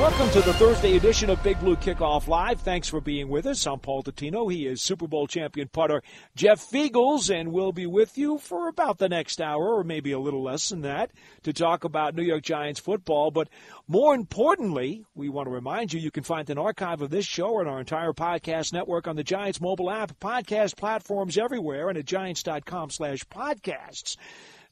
Welcome to the Thursday edition of Big Blue Kickoff Live. Thanks for being with us. I'm Paul Dottino. He is Super Bowl champion putter Jeff Feagles, and we'll be with you for about the next hour, or maybe a little less than that, to talk about New York Giants football. But more importantly, we want to remind you you can find an archive of this show and our entire podcast network on the Giants mobile app, podcast platforms everywhere, and at giants.com slash podcasts.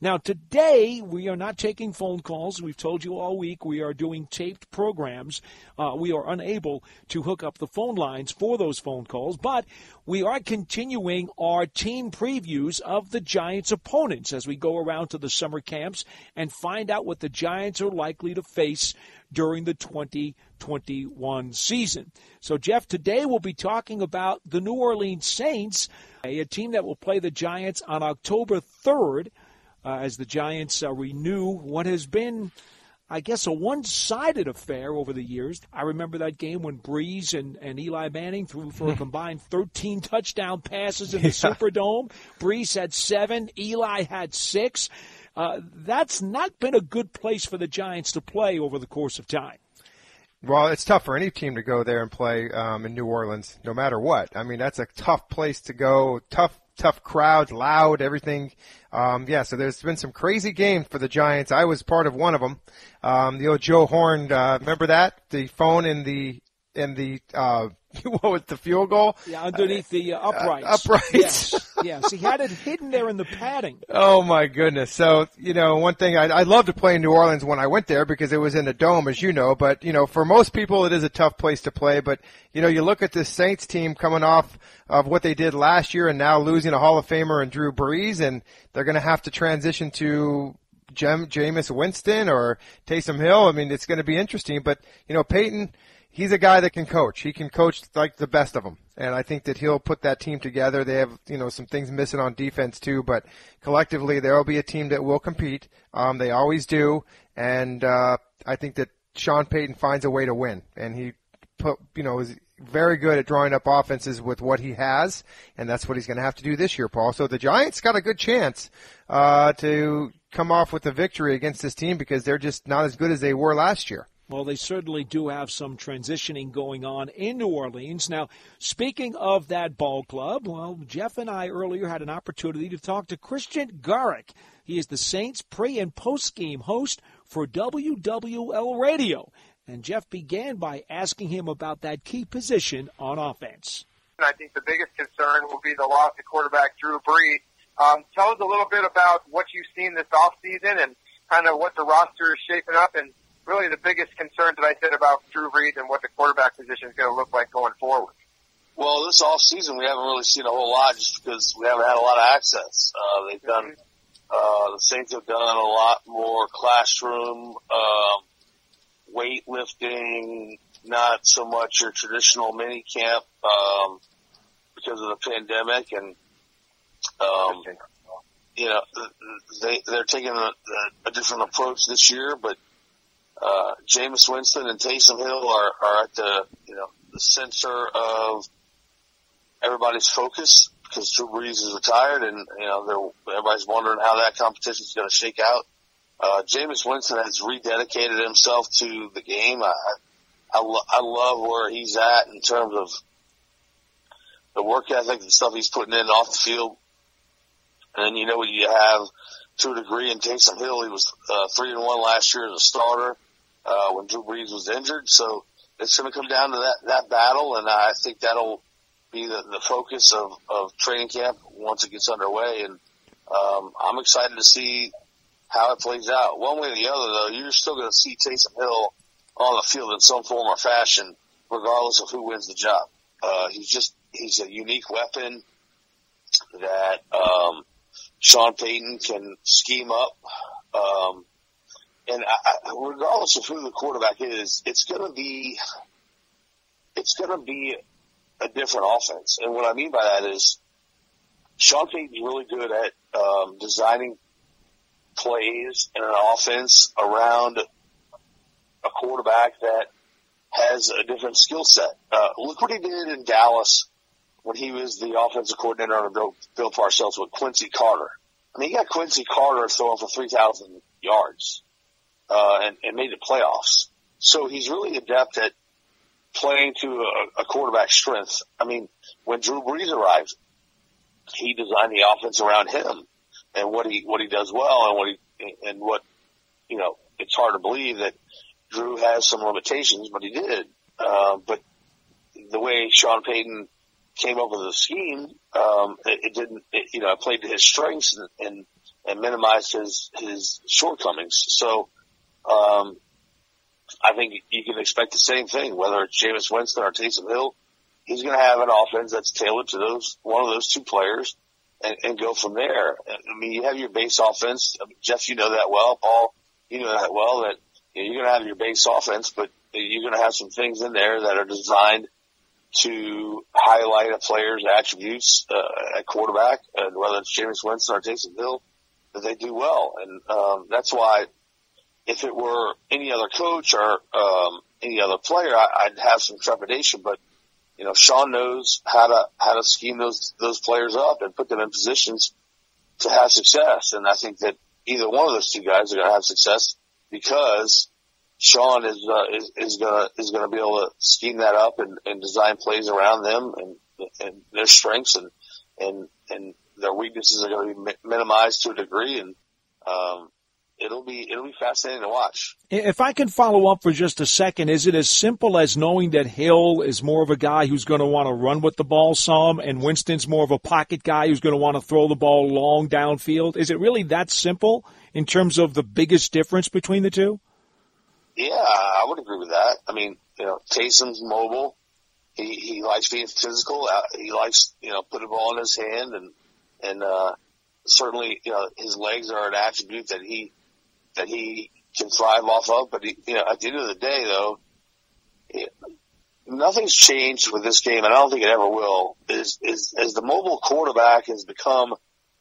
Now, today we are not taking phone calls. We've told you all week we are doing taped programs. Uh, we are unable to hook up the phone lines for those phone calls, but we are continuing our team previews of the Giants' opponents as we go around to the summer camps and find out what the Giants are likely to face during the 2021 season. So, Jeff, today we'll be talking about the New Orleans Saints, a team that will play the Giants on October 3rd uh, as the Giants uh, renew what has been, I guess, a one sided affair over the years. I remember that game when Brees and, and Eli Manning threw for a combined 13 touchdown passes in the Superdome. Brees had seven, Eli had six. Uh, that's not been a good place for the Giants to play over the course of time. Well, it's tough for any team to go there and play um, in New Orleans, no matter what. I mean, that's a tough place to go. Tough, tough crowds, loud, everything. Um, yeah, so there's been some crazy games for the Giants. I was part of one of them. Um, the old Joe Horn, uh, remember that? The phone in the in the uh, what was the field goal? Yeah, underneath the uh, uprights. uprights. Yes. He had it hidden there in the padding. Oh my goodness! So you know, one thing I I love to play in New Orleans when I went there because it was in a dome, as you know. But you know, for most people, it is a tough place to play. But you know, you look at this Saints team coming off of what they did last year, and now losing a Hall of Famer and Drew Brees, and they're going to have to transition to Jameis Winston or Taysom Hill. I mean, it's going to be interesting. But you know, Payton he's a guy that can coach. He can coach like the best of them. And I think that he'll put that team together. They have, you know, some things missing on defense too, but collectively there will be a team that will compete. Um, they always do. And, uh, I think that Sean Payton finds a way to win and he put, you know, is very good at drawing up offenses with what he has. And that's what he's going to have to do this year, Paul. So the Giants got a good chance, uh, to come off with a victory against this team because they're just not as good as they were last year. Well, they certainly do have some transitioning going on in New Orleans. Now, speaking of that ball club, well, Jeff and I earlier had an opportunity to talk to Christian Garic. He is the Saints pre and post game host for WWL Radio. And Jeff began by asking him about that key position on offense. I think the biggest concern will be the loss of quarterback Drew Brees. Um, tell us a little bit about what you've seen this offseason and kind of what the roster is shaping up and really the biggest concern that I said about Drew Brees and what the quarterback position is going to look like going forward. Well, this off season we haven't really seen a whole lot just because we haven't had a lot of access. Uh, they've done, uh, the Saints have done a lot more classroom, um, weightlifting, not so much your traditional mini camp, um, because of the pandemic and, um, you know, they, they're taking a, a different approach this year, but, uh, Jameis Winston and Taysom Hill are, are at the, you know, the center of everybody's focus because Drew Brees is retired and, you know, everybody's wondering how that competition is going to shake out. Uh, Jameis Winston has rededicated himself to the game. I, I, lo- I love where he's at in terms of the work ethic and stuff he's putting in off the field. And you know, you have to a degree in Taysom Hill, he was, uh, three and one last year as a starter, uh, when Drew Brees was injured. So it's going to come down to that, that battle. And I think that'll be the, the focus of, of training camp once it gets underway. And, um, I'm excited to see how it plays out. One way or the other, though, you're still going to see Taysom Hill on the field in some form or fashion, regardless of who wins the job. Uh, he's just, he's a unique weapon that, um, Sean Payton can scheme up. Um, and I, I, regardless of who the quarterback is, it's going to be, it's going to be a different offense. And what I mean by that is Sean Payton's really good at um, designing plays and an offense around a quarterback that has a different skill set. Uh, look what he did in Dallas when he was the offensive coordinator under Bill, Bill Parcells with Quincy Carter. I mean, he got Quincy Carter throwing for 3,000 yards, uh, and, and made the playoffs. So he's really adept at playing to a, a quarterback's strength. I mean, when Drew Brees arrived, he designed the offense around him and what he, what he does well and what he, and what, you know, it's hard to believe that Drew has some limitations, but he did. Uh, but the way Sean Payton came up with the scheme, um, it, it didn't, it, you know, it played to his strengths and, and, and minimized his, his shortcomings. So, um, I think you can expect the same thing, whether it's Jameis Winston or Taysom Hill. He's going to have an offense that's tailored to those, one of those two players and, and go from there. I mean, you have your base offense. I mean, Jeff, you know that well. Paul, you know that well that you know, you're going to have your base offense, but you're going to have some things in there that are designed to highlight a player's attributes uh, at quarterback, and whether it's Jameis Winston or Taysom Hill, that they do well. And um, that's why if it were any other coach or um, any other player, I, I'd have some trepidation. But you know, Sean knows how to how to scheme those those players up and put them in positions to have success. And I think that either one of those two guys are going to have success because Sean is uh, is, is gonna is gonna be able to scheme that up and, and design plays around them and and their strengths and and and their weaknesses are going to be minimized to a degree and um, it'll be it'll be fascinating to watch. If I can follow up for just a second, is it as simple as knowing that Hill is more of a guy who's going to want to run with the ball some, and Winston's more of a pocket guy who's going to want to throw the ball long downfield? Is it really that simple in terms of the biggest difference between the two? Yeah, I would agree with that. I mean, you know, Taysom's mobile. He he likes being physical. Uh, he likes you know put the ball in his hand and and uh, certainly you know his legs are an attribute that he that he can thrive off of. But he, you know, at the end of the day, though, it, nothing's changed with this game, and I don't think it ever will. Is is as the mobile quarterback has become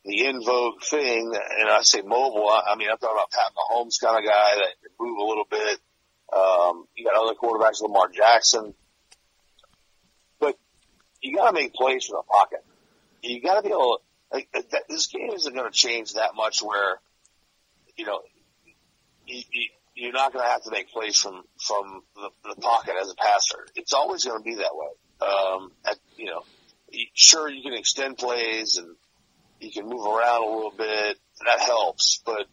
the in vogue thing, and I say mobile, I, I mean I'm talking about Pat Mahomes kind of guy that can move a little bit. Um, you got other quarterbacks, Lamar Jackson, but you got to make plays from the pocket. You got to be able. Like, that, this game isn't going to change that much. Where you know you're not going to have to make plays from from the, the pocket as a passer. It's always going to be that way. Um, at, you know, sure you can extend plays and you can move around a little bit. That helps, but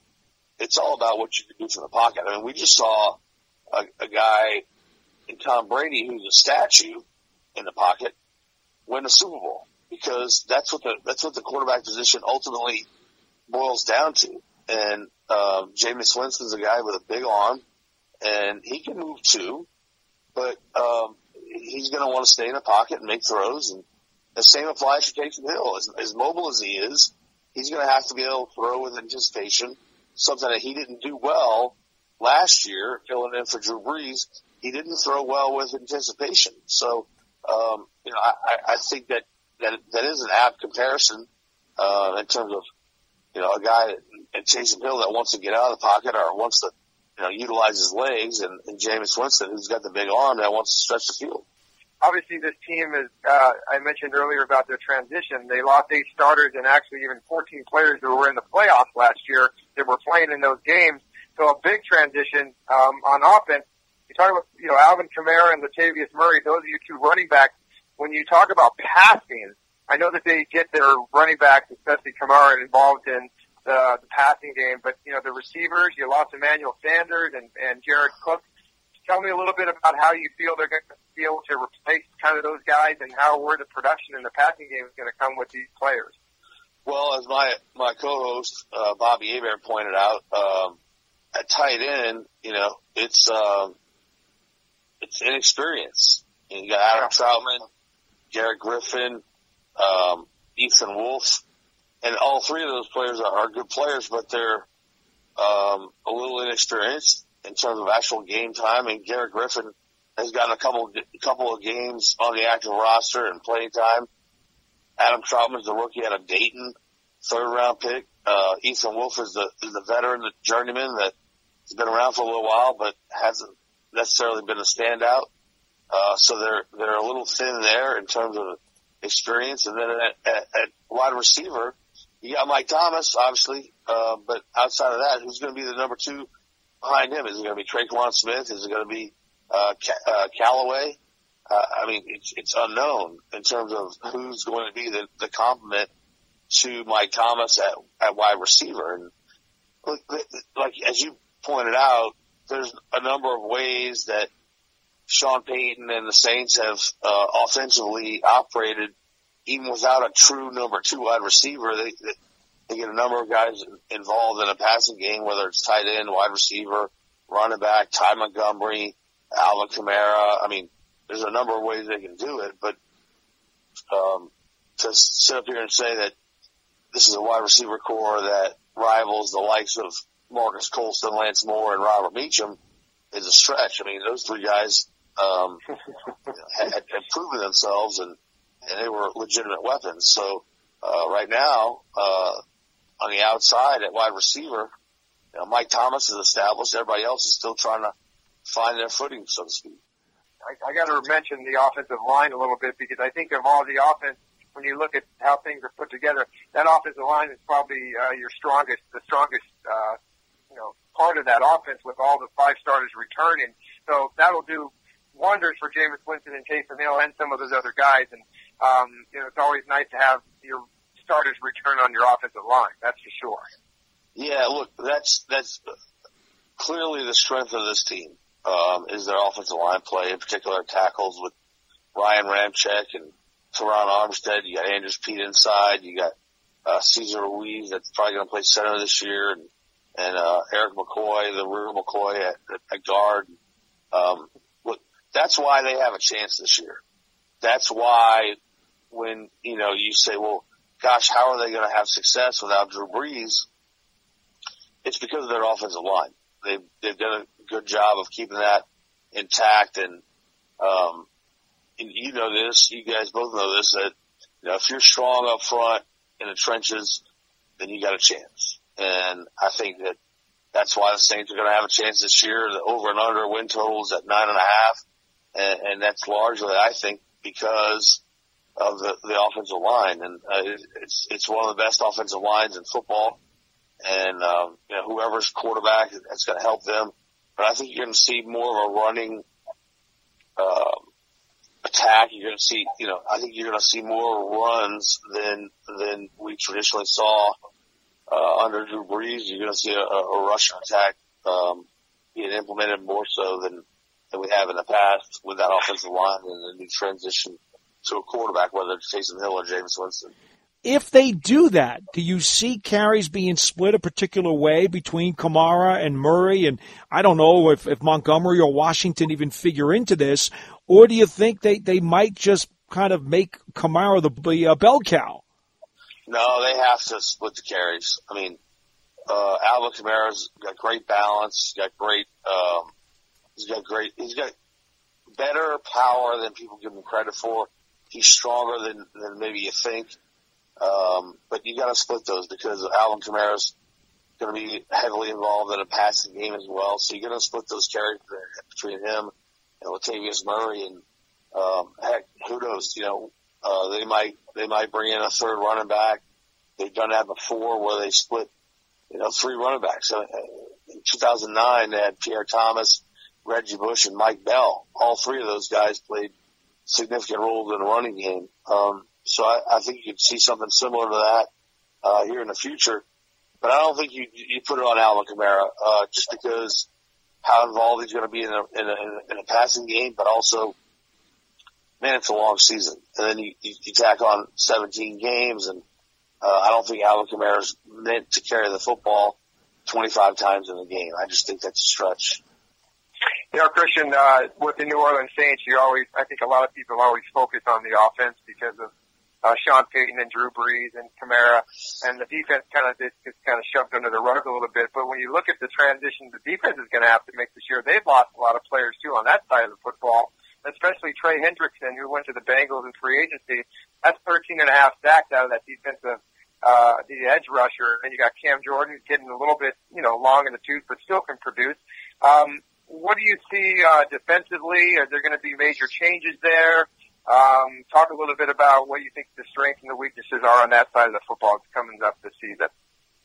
it's all about what you can do from the pocket. I mean, we just saw a, a guy in Tom Brady who's a statue in the pocket win a Super Bowl because that's what the that's what the quarterback position ultimately boils down to. And um, Jameis Winston's a guy with a big arm, and he can move too, but um, he's going to want to stay in the pocket and make throws. And the same applies for Taysom Hill. As, as mobile as he is, he's going to have to be able to throw with anticipation, something that he didn't do well last year, filling in for Drew Brees. He didn't throw well with anticipation. So, um, you know, I, I think that, that that is an apt comparison uh, in terms of you know a guy at Taysom Hill that wants to get out of the pocket or wants to, you know, utilize his legs, and, and Jameis Winston, who's got the big arm that wants to stretch the field. Obviously, this team is. Uh, I mentioned earlier about their transition. They lost eight starters and actually even 14 players who were in the playoffs last year that were playing in those games. So a big transition um, on offense. You talk about, you know, Alvin Kamara and Latavius Murray. Those are your two running backs. When you talk about passing, I know that they get their running backs, especially Kamara, involved in the, the passing game. But, you know, the receivers, you lost Emmanuel Sanders and, and Jared Cook. Tell me a little bit about how you feel they're going to be able to replace kind of those guys and how where the production in the passing game is going to come with these players. Well, as my my co-host uh, Bobby Hebert pointed out, um, at tight end, you know, it's um, it's inexperience. You got Adam Trautman, Garrett Griffin, um, Ethan Wolf and all three of those players are, are good players, but they're um, a little inexperienced in terms of actual game time. And Garrett Griffin has gotten a couple a couple of games on the active roster and playing time. Adam Trautman's the rookie out of Dayton, third round pick. Uh, Ethan Wolf is the is the veteran, the journeyman that has been around for a little while, but hasn't necessarily been a standout. Uh, so they're they're a little thin there in terms of experience. And then at, at, at wide receiver, you got Mike Thomas, obviously, uh, but outside of that, who's going to be the number two behind him? Is it going to be Tre'Quan Smith? Is it going to be uh, uh, Callaway? Uh, I mean, it's, it's unknown in terms of who's going to be the, the complement to Mike Thomas at, at wide receiver. And like, like, as you pointed out, there's a number of ways that Sean Payton and the Saints have uh, offensively operated even without a true number two wide receiver. They, they, they get a number of guys involved in a passing game, whether it's tight end, wide receiver, running back, Ty Montgomery, Alvin Kamara. I mean, there's a number of ways they can do it, but um, to sit up here and say that this is a wide receiver corps that rivals the likes of Marques Colston, Lance Moore, and Robert Meacham is a stretch. I mean, those three guys um, had, had proven themselves, and and they were legitimate weapons. So uh, right now, uh, on the outside at wide receiver, you know, Mike Thomas is established. Everybody else is still trying to find their footing, so to speak. I, I got to mention the offensive line a little bit because I think of all the offense, when you look at how things are put together, that offensive line is probably uh, your strongest, the strongest, uh, you know, part of that offense with all the five starters returning. So that'll do wonders for Jameis Winston and Taysom Hill and some of those other guys. And um, you know, it's always nice to have your starters return on your offensive line. That's for sure. Yeah, look, that's that's clearly the strength of this team um, is their offensive line play, in particular tackles with Ryan Ramczyk and Terron Armstead. You got Andrus Peat inside. You got uh, Cesar Ruiz that's probably going to play center this year, and and uh, Erik McCoy, the real McCoy at, at guard. Um, look, that's why they have a chance this year. That's why when you know you say, well, gosh, how are they going to have success without Drew Brees? It's because of their offensive line. They've they've done a good job of keeping that intact, and um, and you know this, you guys both know this that you know if you're strong up front in the trenches, then you got a chance. And I think that that's why the Saints are going to have a chance this year. The over and under win totals at nine and a half, and, and that's largely, I think, because of the, the offensive line, and uh, it's it's one of the best offensive lines in football. And um, you know, whoever's quarterback, that's going to help them. But I think you're going to see more of a running uh, attack. You're going to see, you know, I think you're going to see more runs than than we traditionally saw uh, under Drew Brees. You're going to see a, a rushing attack um, being implemented more so than than we have in the past with that offensive line and the new transition to a quarterback, whether it's Taysom Hill or Jameis Winston. If they do that, do you see carries being split a particular way between Kamara and Murray? And I don't know if, if Montgomery or Washington even figure into this, or do you think they, they might just kind of make Kamara the, the uh, bell cow? No, they have to split the carries. I mean, uh, Alvin Kamara's got great balance. Got great, um, he's got great, he's got better power than people give him credit for. He's stronger than, than maybe you think. Um, but you got to split those because Alvin Kamara's going to be heavily involved in a passing game as well. So you're going to split those carries between him and Latavius Murray. And um, heck, who knows? You know, uh, they might they might bring in a third running back. They've done that before where they split, you know, three running backs. So in 2009, they had Pierre Thomas, Reggie Bush, and Mike Bell. All three of those guys played significant roles in the running game. Um, so I, I think you could see something similar to that uh, here in the future. But I don't think you you put it on Alvin Kamara uh, just because how involved he's going to be in a, in a in a passing game, but also, man, it's a long season, and then you, you, you tack on 17 games, and uh, I don't think Alvin Kamara's meant to carry the football 25 times in a game. I just think that's a stretch. You know, Christian, uh, with the New Orleans Saints, you always, I think a lot of people always focus on the offense because of uh, Sean Payton and Drew Brees and Kamara, and the defense kind of just gets kind of shoved under the rug a little bit. But when you look at the transition the defense is going to have to make this year, they've lost a lot of players too on that side of the football. especially Trey Hendrickson, who went to the Bengals in free agency. That's 13 and a half sacks out of that defensive, uh, the edge rusher. And you got Cam Jordan, who's getting a little bit, you know, long in the tooth, but still can produce. Um, what do you see uh, defensively? Are there going to be major changes there? Um, talk a little bit about what you think the strengths and the weaknesses are on that side of the football coming up this season.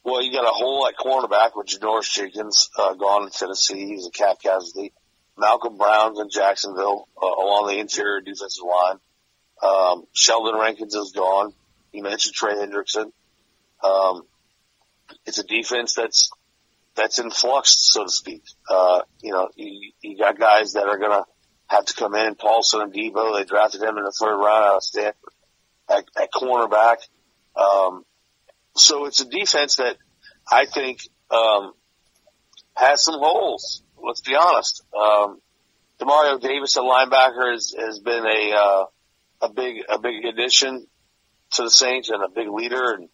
Well, you got a hole at cornerback with Janoris Jenkins uh, gone in Tennessee. He's a cap casualty. Malcolm Brown's in Jacksonville uh, along the interior defensive line. Um, Sheldon Rankins is gone. You mentioned Trey Hendrickson. Um, it's a defense that's that's in flux, so to speak. Uh, you know, you, you got guys that are going to have to come in. Paulson Adebo, they drafted him in the third round out of Stanford at, at cornerback. Um, so it's a defense that I think um, has some holes. Let's be honest. Um, Demario Davis, a linebacker, has, has been a uh, a big a big addition to the Saints and a big leader. And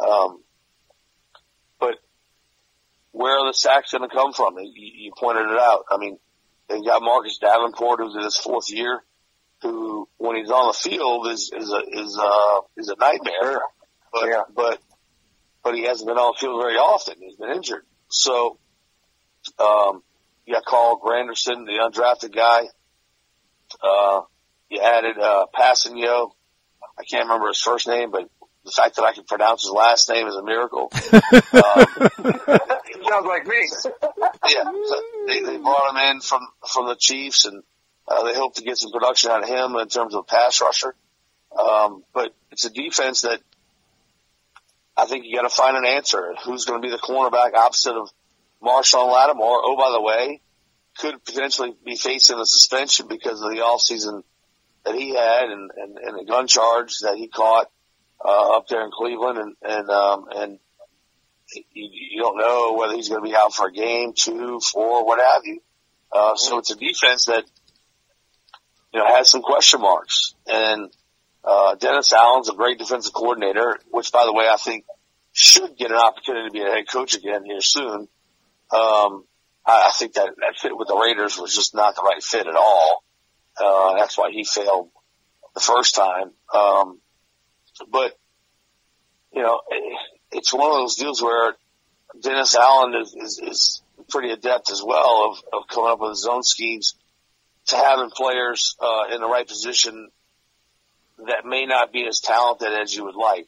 um, where are the sacks going to come from? You, you pointed it out. I mean, they got Marcus Davenport, who's in his fourth year, who when he's on the field is is a is a is a nightmare. But yeah. but but he hasn't been on the field very often. He's been injured. So, um, you got Carl Granderson, the undrafted guy. Uh, you added, uh, Kpassagnon. I can't remember his first name, but the fact that I can pronounce his last name is a miracle. um, sounds like me. yeah. So they, they brought him in from, from the Chiefs and, uh, they hope to get some production out of him in terms of pass rusher. Um, but it's a defense that I think you got to find an answer. Who's going to be the cornerback opposite of Marshon Lattimore? Oh, by the way, could potentially be facing a suspension because of the off season that he had and, and, and the gun charge that he caught uh, up there in Cleveland, and and um, and you, you don't know whether he's going to be out for a game, two, four, what have you. Uh, so it's a defense that you know has some question marks, and uh, Dennis Allen's a great defensive coordinator, which by the way, I think should get an opportunity to be a head coach again here soon. Um, I, I think that that fit with the Raiders was just not the right fit at all. Uh, that's why he failed the first time. Um, but you know, it's one of those deals where Dennis Allen is, is, is pretty adept as well of, of coming up with his own schemes to having players uh, in the right position that may not be as talented as you would like.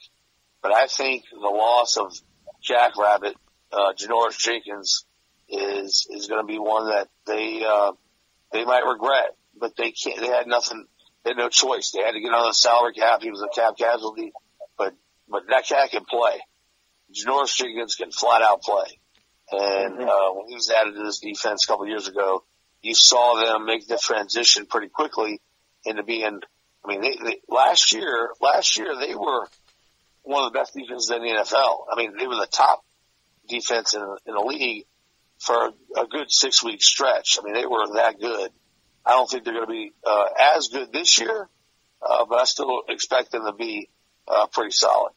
But I think the loss of Jack Rabbit, uh, Janoris Jenkins is, is going to be one that they, uh, they might regret, but they can't, they had nothing, they had no choice. They had to get on the salary cap. He was a cap casualty, but, but that cat can play. Janoris Jenkins can flat out play. And, mm-hmm. uh, when he was added to this defense a couple of years ago, you saw them make the transition pretty quickly into being I mean, they, they, last year, last year they were one of the best defenses in the NFL. I mean, they were the top defense in, in the league for a, a good six week stretch. I mean, they were that good. I don't think they're going to be uh, as good this year, uh, but I still expect them to be uh, pretty solid.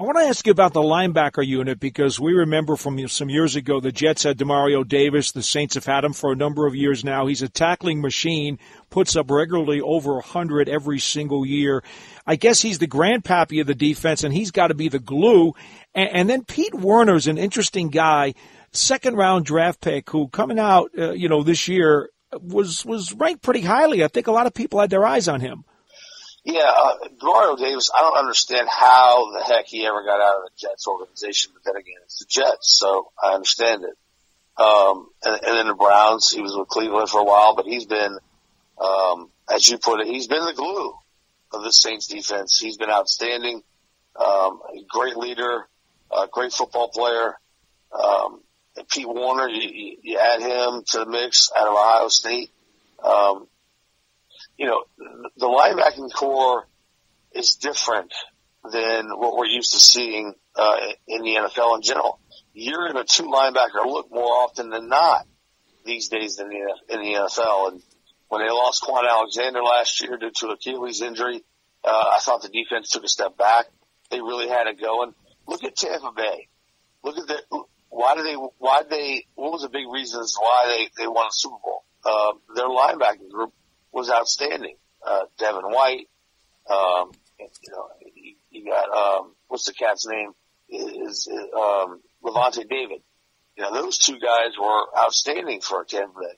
I want to ask you about the linebacker unit because we remember from some years ago the Jets had Demario Davis. The Saints have had him for a number of years now. He's a tackling machine, puts up regularly over 100 every single year. I guess he's the grandpappy of the defense, and he's got to be the glue. And, and then Pete Werner's an interesting guy, second round draft pick who coming out, uh, you know, this year was was ranked pretty highly. I think a lot of people had their eyes on him. Yeah, uh, Mario Davis, I don't understand how the heck he ever got out of the Jets organization, but then again, it's the Jets, so I understand it. Um, and, and then the Browns, he was with Cleveland for a while, but he's been, um, as you put it, he's been the glue of the Saints defense. He's been outstanding, um, a great leader, uh, great football player. Um, Pete Werner, you, you add him to the mix out of Ohio State. Um, you know, the linebacking corps is different than what we're used to seeing uh, in the NFL in general. You're in a two linebacker look more often than not these days in the in the NFL. And when they lost Kwon Alexander last year due to Achilles injury, uh, I thought the defense took a step back. They really had it going. Look at Tampa Bay. Look at the why did they why they what was the big reasons why they they won a Super Bowl? Uh, their linebacking group was outstanding. Uh, Devin White, um, you know, you, got, um, what's the cat's name? Is, um, Lavonte David. You know, those two guys were outstanding for a Bay.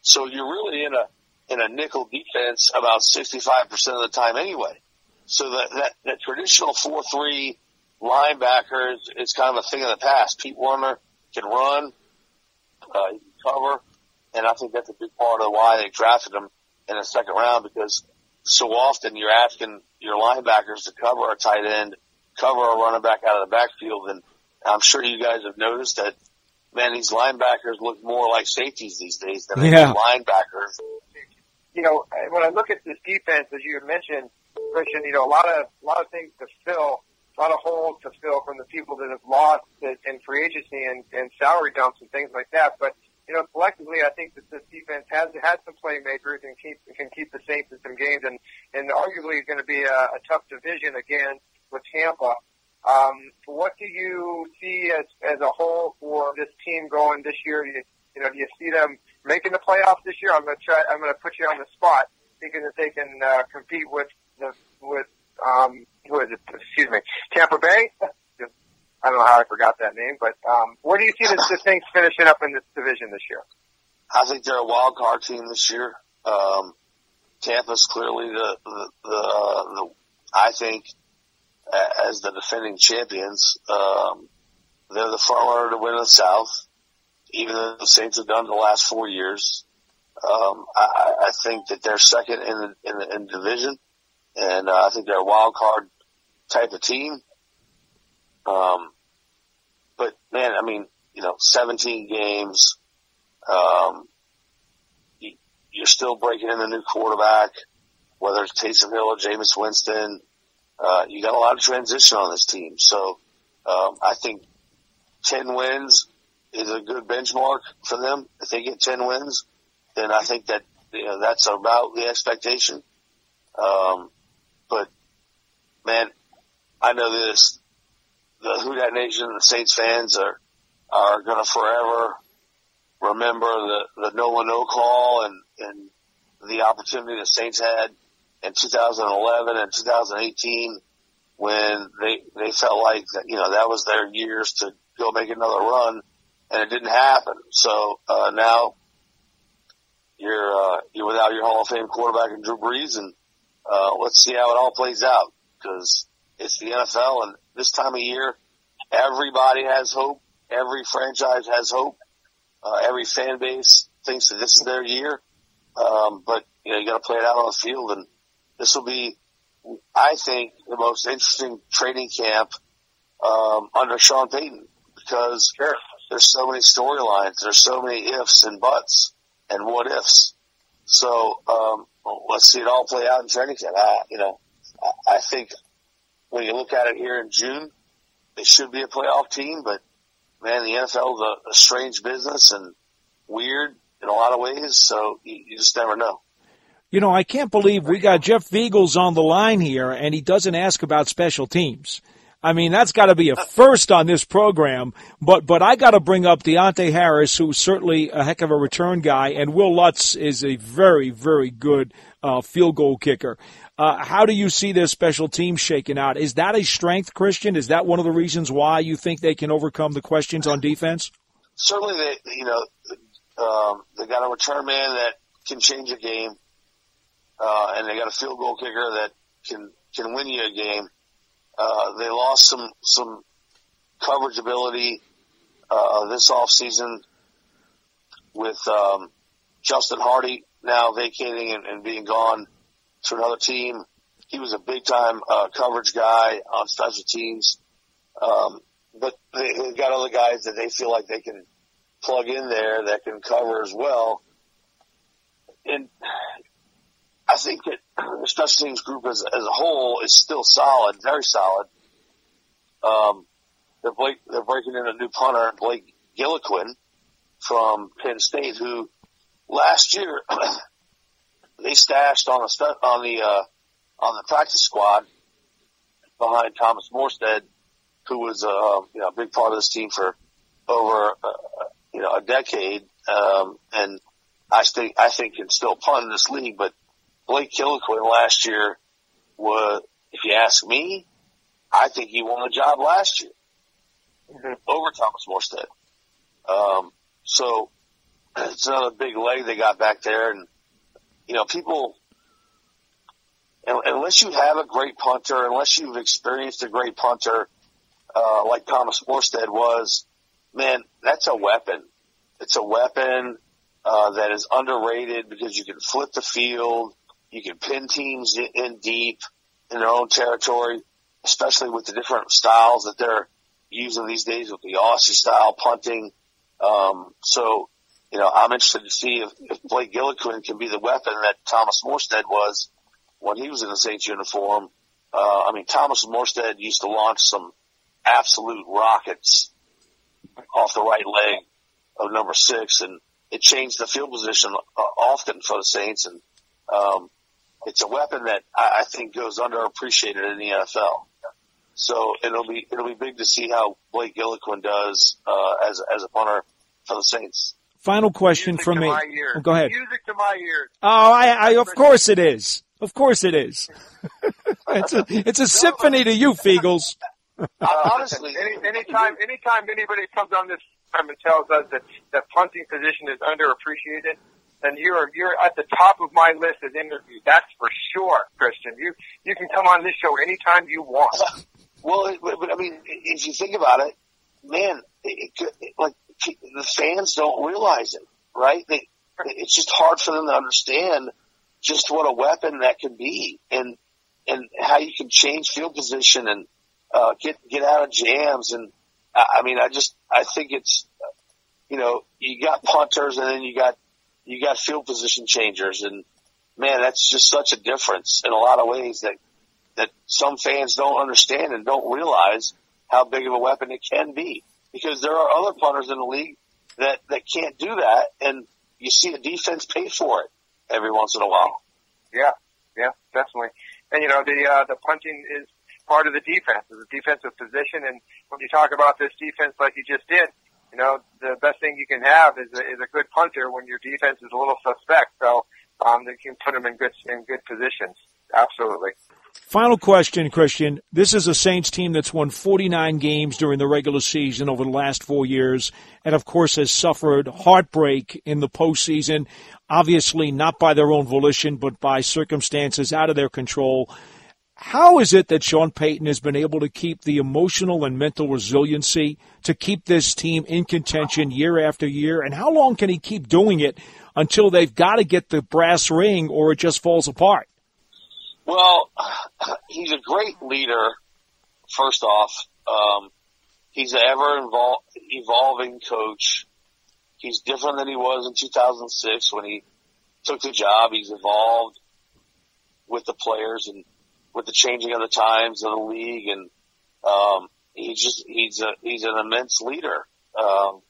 So you're really in a, in a nickel defense about 65% of the time anyway. So that, that, that traditional 4-3 linebacker is, is kind of a thing of the past. Pete Werner can run, uh, he can cover, and I think that's a big part of why they drafted him in the second round because so often you're asking your linebackers to cover a tight end, cover a running back out of the backfield, and I'm sure you guys have noticed that man, these linebackers look more like safeties these days than Yeah. do linebackers. you know, when I look at this defense, as you had mentioned, Christian, you know, a lot of a lot of things to fill, a lot of holes to fill from the people that have lost in in free agency and, and salary dumps and things like that. But you know, collectively, I think that this defense has has some playmakers and keep can keep the Saints in some games, and and arguably is going to be a, a tough division again with Tampa. Um, what do you see as as a whole for this team going this year? You, you know, do you see them making the playoffs this year? I'm going to try. I'm going to put you on the spot, thinking that they can uh, compete with the with um, who is it? Excuse me, Tampa Bay. I don't know how I forgot that name, but um, where do you see the, the Saints finishing up in this division this year? I think they're a wild card team this year. Um, Tampa's clearly the, the, the, uh, the, I think, as the defending champions, um, they're the front runner to win the South, even though the Saints have done the last four years. Um, I- I think that they're second in the, in the, in division, and uh, I think they're a wild card type of team. Um, but man, I mean, you know, 17 games, um, you, you're still breaking in a new quarterback, whether it's Taysom Hill or Jameis Winston. Uh, you got a lot of transition on this team. So, um, I think 10 wins is a good benchmark for them. If they get 10 wins, then I think that, you know, that's about the expectation. Um, but man, I know this, the Who Dat Nation, the Saints fans are, are going to forever remember the, the no no call and, and the opportunity the Saints had in 2011 and 2018 when they, they felt like that, you know, that was their years to go make another run and it didn't happen. So, uh, now you're, uh, you're without your Hall of Fame quarterback and Drew Brees and, uh, let's see how it all plays out because it's the NFL and this time of year, everybody has hope. Every franchise has hope. Uh, every fan base thinks that this is their year. Um, but you know, you got to play it out on the field, and this will be, I think, the most interesting training camp um, under Sean Payton because there's so many storylines, there's so many ifs and buts and what ifs. So um, let's see it all play out in training camp. I, you know, I think when you look at it here in June, they should be a playoff team, but man, the NFL is a, a strange business and weird in a lot of ways. So you, you just never know. You know, I can't believe we got Jeff Feagles on the line here and he doesn't ask about special teams. I mean, that's got to be a first on this program. But but I got to bring up Deonte Harris, who's certainly a heck of a return guy, and Wil Lutz is a very very good uh, field goal kicker. Uh, how do you see their special team shaking out? Is that a strength, Christian? Is that one of the reasons why you think they can overcome the questions on defense? Certainly, they you know um, they got a return man that can change a game, uh, and they got a field goal kicker that can can win you a game. Uh, they lost some some coverage ability uh, this off season with um, Justin Hardy now vacating and, and being gone to another team. He was a big time uh, coverage guy on special teams, um, but they, they've got other guys that they feel like they can plug in there that can cover as well. And I think that the special teams group as, as a whole is still solid, very solid. Um, they're, Blake, they're breaking in a new punter, Blake Gillikin from Penn State, who last year they stashed on a stu- on the uh, on the practice squad behind Thomas Morstead, who was uh, you know a big part of this team for over uh, you know a decade, um, and I think I think can still punt in this league, but Blake Gillikin last year was, if you ask me, I think he won the job last year mm-hmm. over Thomas Morstead. Um, so it's another big leg they got back there. And, you know, people, unless you have a great punter, unless you've experienced a great punter, uh, like Thomas Morstead was, man, that's a weapon. It's a weapon, uh, that is underrated because you can flip the field. You can pin teams in, deep in their own territory, especially with the different styles that they're using these days with the Aussie style punting. Um, so, you know, I'm interested to see if, if Blake Gillikin can be the weapon that Thomas Morstead was when he was in the Saints uniform. Uh, I mean, Thomas Morstead used to launch some absolute rockets off the right leg of number six, and it changed the field position uh, often for the Saints. And um, it's a weapon that I, I think goes underappreciated in the NFL. So it'll be it'll be big to see how Blake Gillikin does uh, as as a punter for the Saints. Final question Music from me. Oh, go ahead. Music to my ears. Oh, I, I of course it is. Of course it is. it's a it's a symphony to you, Feagles. Uh, honestly, any, anytime anytime anybody comes on this time and tells us that that punting position is underappreciated, then you're you're at the top of my list as interview. That's for sure, Christian. You you can come on this show anytime you want. Well, but I mean, if you think about it, man, it, it, like the fans don't realize it, right? They, it's just hard for them to understand just what a weapon that can be, and and how you can change field position and uh, get get out of jams. And I mean, I just I think it's you know you got punters and then you got you got field position changers, and man, that's just such a difference in a lot of ways that that some fans don't understand and don't realize how big of a weapon it can be because there are other punters in the league that, that can't do that. And you see a defense pay for it every once in a while. Yeah. Yeah, definitely. And you know, the, uh, the punting is part of the defense, the defensive position. And when you talk about this defense like you just did, you know, the best thing you can have is a, is a good punter when your defense is a little suspect. So, um, you can put them in good, in good positions. Absolutely. Final question, Christian. This is a Saints team that's won 49 games during the regular season over the last four years, and of course has suffered heartbreak in the postseason. Obviously, not by their own volition, but by circumstances out of their control. How is it that Sean Payton has been able to keep the emotional and mental resiliency to keep this team in contention year after year? And how long can he keep doing it until they've got to get the brass ring or it just falls apart? Well, he's a great leader. First off, um, he's an ever invol- evolving coach. He's different than he was in 2006 when he took the job. He's evolved with the players and with the changing of the times of the league, and um, he's just he's a he's an immense leader. Um,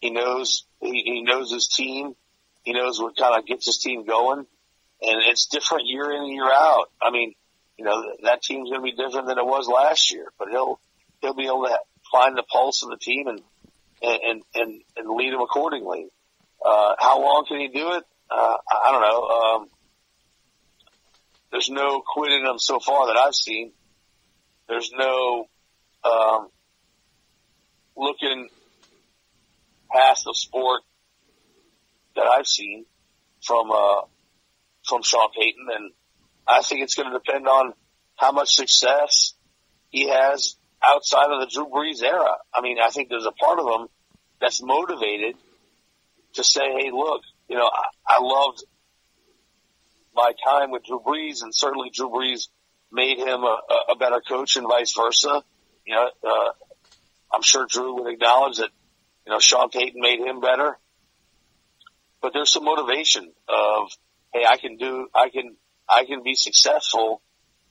he knows he, he knows his team. He knows what kind of gets his team going and it's different year in and year out. I mean, you know, that team's going to be different than it was last year, but he'll, he'll be able to find the pulse of the team and, and, and, and lead them accordingly. Uh, how long can he do it? Uh, I don't know. Um, there's no quitting him so far that I've seen. There's no, um, looking past the sport that I've seen from, uh, from Sean Payton, and I think it's going to depend on how much success he has outside of the Drew Brees era. I mean, I think there's a part of him that's motivated to say, "Hey, look, you know, I, I loved my time with Drew Brees, and certainly Drew Brees made him a, a better coach, and vice versa." You know, uh, I'm sure Drew would acknowledge that, you know, Sean Payton made him better. But there's some motivation of hey, I can do, I can, I can be successful,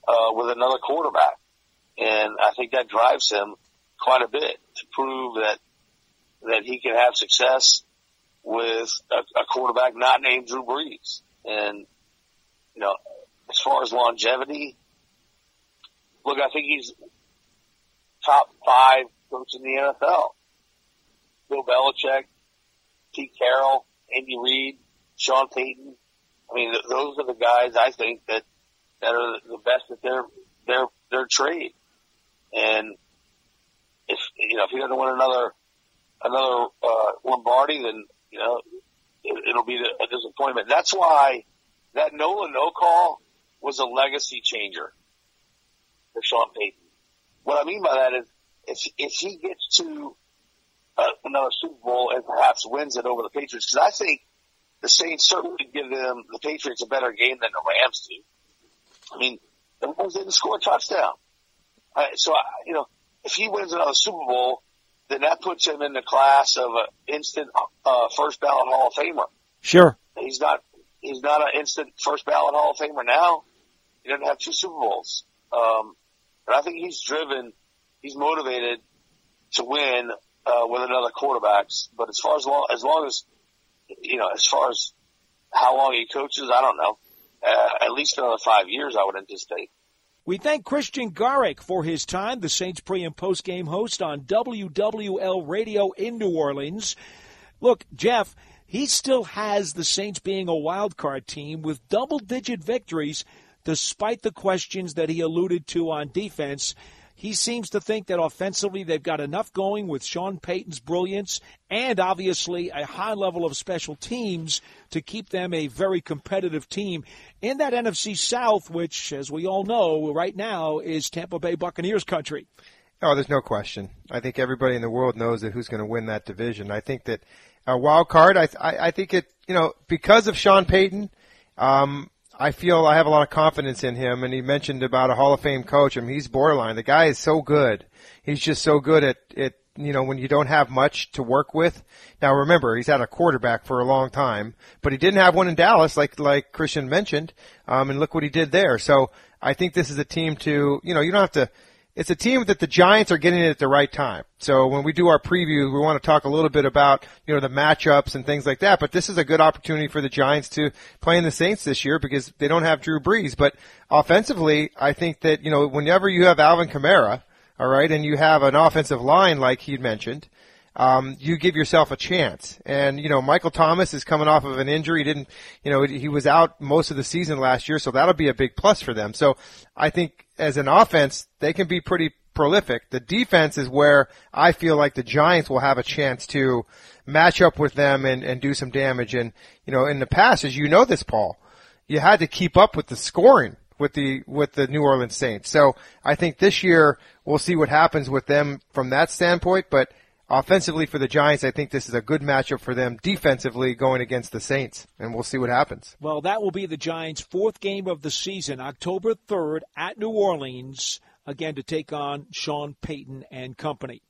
uh, with another quarterback. And I think that drives him quite a bit to prove that, that he can have success with a, a quarterback not named Drew Brees. And, you know, as far as longevity, look, I think he's top five coach in the NFL. Bill Belichick, Pete Carroll, Andy Reid, Sean Payton, I mean, th- those are the guys I think that that are the best at their their their trade. And if you know if he doesn't win another another uh, Lombardi, then you know it, it'll be a disappointment. That's why that Nolan no call was a legacy changer for Sean Payton. What I mean by that is if if he gets to uh, another Super Bowl and perhaps wins it over the Patriots, because I think the Saints certainly give them the Patriots a better game than the Rams do. I mean, the Rams didn't score a touchdown. Uh, so, I, you know, if he wins another Super Bowl, then that puts him in the class of an instant uh, first ballot Hall of Famer. Sure. He's not. He's not an instant first ballot Hall of Famer now. He doesn't have two Super Bowls. Um, but I think he's driven. He's motivated to win uh, with another quarterbacks. But as far as long as long as you know, as far as how long he coaches, I don't know. Uh, at least another five years, I would anticipate. We thank Christian Garic for his time, the Saints pre and post game host on WWL Radio in New Orleans. Look, Jeff, he still has the Saints being a wild card team with double digit victories, despite the questions that he alluded to on defense. He seems to think that offensively they've got enough going with Sean Payton's brilliance and obviously a high level of special teams to keep them a very competitive team in that NFC South, which, as we all know right now, is Tampa Bay Buccaneers country. Oh, there's no question. I think everybody in the world knows that who's going to win that division. I think that a wild card. I, I, I think it. You know, because of Sean Payton, um, I feel I have a lot of confidence in him. And he mentioned about a Hall of Fame coach. I mean, he's borderline. The guy is so good. He's just so good at at you know when you don't have much to work with. Now remember, he's had a quarterback for a long time, but he didn't have one in Dallas, like like Christian mentioned. Um, and look what he did there. So I think this is a team to you know you don't have to it's a team that the Giants are getting at the right time. So when we do our preview, we want to talk a little bit about, you know, the matchups and things like that. But this is a good opportunity for the Giants to play in the Saints this year because they don't have Drew Brees. But offensively, I think that, you know, whenever you have Alvin Kamara, all right, and you have an offensive line like he mentioned, um, you give yourself a chance. And, you know, Michael Thomas is coming off of an injury. He didn't, you know, he was out most of the season last year, so that'll be a big plus for them. So I think as an offense, they can be pretty prolific. The defense is where I feel like the Giants will have a chance to match up with them and, and do some damage. And, you know, in the past, as you know this, Paul, you had to keep up with the scoring with the with the New Orleans Saints. So I think this year we'll see what happens with them from that standpoint. But offensively for the Giants, I think this is a good matchup for them defensively going against the Saints, and we'll see what happens. Well, that will be the Giants' fourth game of the season, October 3rd at New Orleans, again to take on Sean Payton and company.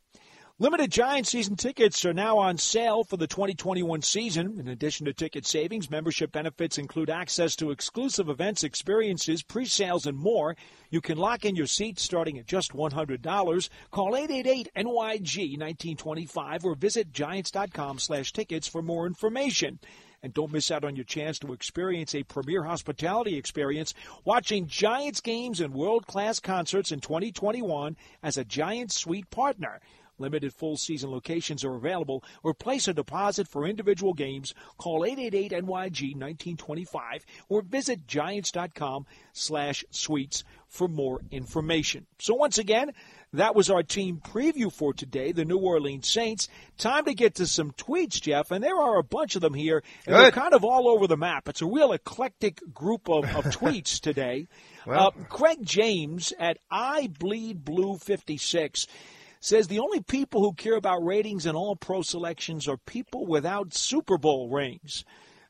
Limited Giant season tickets are now on sale for the 2021 season. In addition to ticket savings, membership benefits include access to exclusive events, experiences, pre-sales, and more. You can lock in your seats starting at just $100. Call 888-NYG-1925 or visit giants.com slash tickets for more information. And don't miss out on your chance to experience a premier hospitality experience watching Giants games and world-class concerts in 2021 as a Giants Suite partner. Limited full season locations are available or place a deposit for individual games. Call 888-NYG-1925 or visit giants.com slash suites for more information. So once again, that was our team preview for today, the New Orleans Saints. Time to get to some tweets, Jeff, and there are a bunch of them here, and Good. they're kind of all over the map. It's a real eclectic group of, of tweets today. Well- uh, Craig James at I Bleed Blue 56 says the only people who care about ratings in all pro selections are people without Super Bowl rings.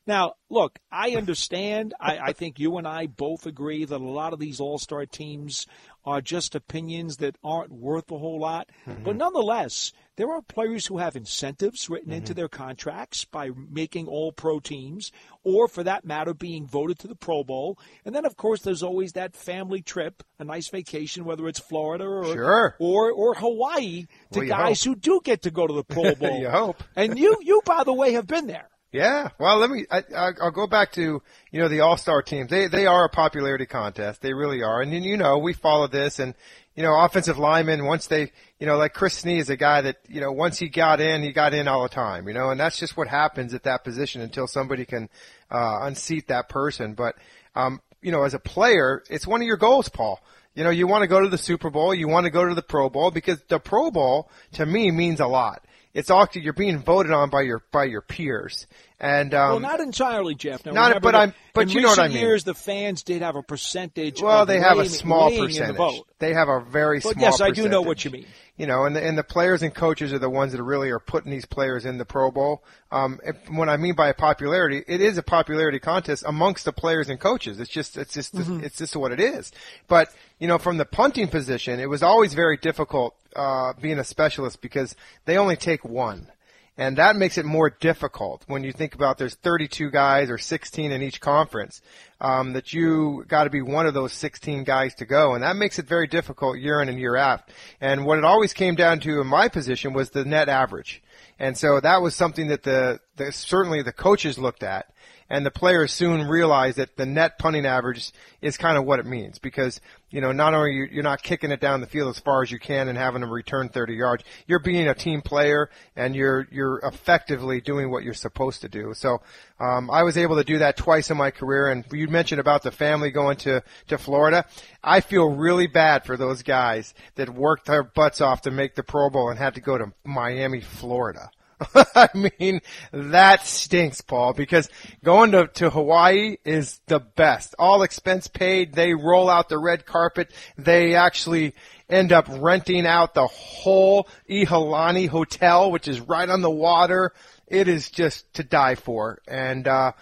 Now, look, I understand. I, I think you and I both agree that a lot of these all star teams are just opinions that aren't worth a whole lot. Mm-hmm. But nonetheless, there are players who have incentives written into mm-hmm. their contracts by making all pro teams, or for that matter, being voted to the Pro Bowl. And then, of course, there's always that family trip, a nice vacation, whether it's Florida or Sure. or, or Hawaii, to Well, guys who do get to go to the Pro Bowl. You hope. And you, you, by the way, have been there. Yeah. Well, let me. I, I- I'll go back to you know the All Star teams. They they are a popularity contest. They really are. And then, you know we follow this, and you know, offensive linemen, once they, you know, like Chris Snee is a guy that, you know, once he got in, he got in all the time, you know, and that's just what happens at that position until somebody can, uh, unseat that person. But, um, you know, as a player, it's one of your goals, Paul. You know, you want to go to the Super Bowl, you want to go to the Pro Bowl because the Pro Bowl to me means a lot. It's all you're being voted on by your by your peers, and um, well, not entirely, Jeff. Now, not, remember but I'm, but you know what I mean. Years, the fans did have a percentage. Well, they have a small in the percentage. They have a very But small. yes, I do know what you mean. You know, and the, and the players and coaches are the ones that really are putting these players in the Pro Bowl. Um, if, what I mean by popularity, it is a popularity contest amongst the players and coaches. It's just, it's just, Mm-hmm. it's just what it is. But you know, from the punting position, it was always very difficult uh, being a specialist because they only take one. And that makes it more difficult when you think about there's 32 guys or 16 in each conference, um, that you got to be one of those 16 guys to go. And that makes it very difficult year in and year out. And what it always came down to in my position was the net average. And so that was something that the, the certainly the coaches looked at and the players soon realize that the net punting average is kind of what it means because you know not only you, you're not kicking it down the field as far as you can and having them return 30 yards, you're being a team player and you're you're effectively doing what you're supposed to do. So um, I was able to do that twice in my career. And you mentioned about the family going to to Florida. I feel really bad for those guys that worked their butts off to make the Pro Bowl and had to go to Miami, Florida. I mean, that stinks, Paul, because going to, to Hawaii is the best. All expense paid. They roll out the red carpet. They actually end up renting out the whole Ihilani Hotel, which is right on the water. It is just to die for. And, uh,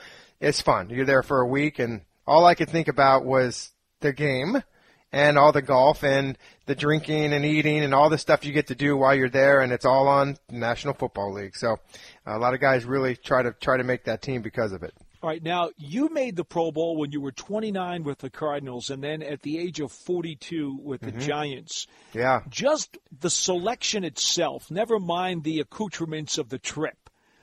it's fun. You're there for a week and all I could think about was the game and all the golf and the drinking and eating and all the stuff you get to do while you're there and it's all on National Football League. So a lot of guys really try to try to make that team because of it. All right, now you made the Pro Bowl when you were 29 with the Cardinals, and then at the age of 42 with the Giants. Yeah. Just the selection itself, never mind the accoutrements of the trip,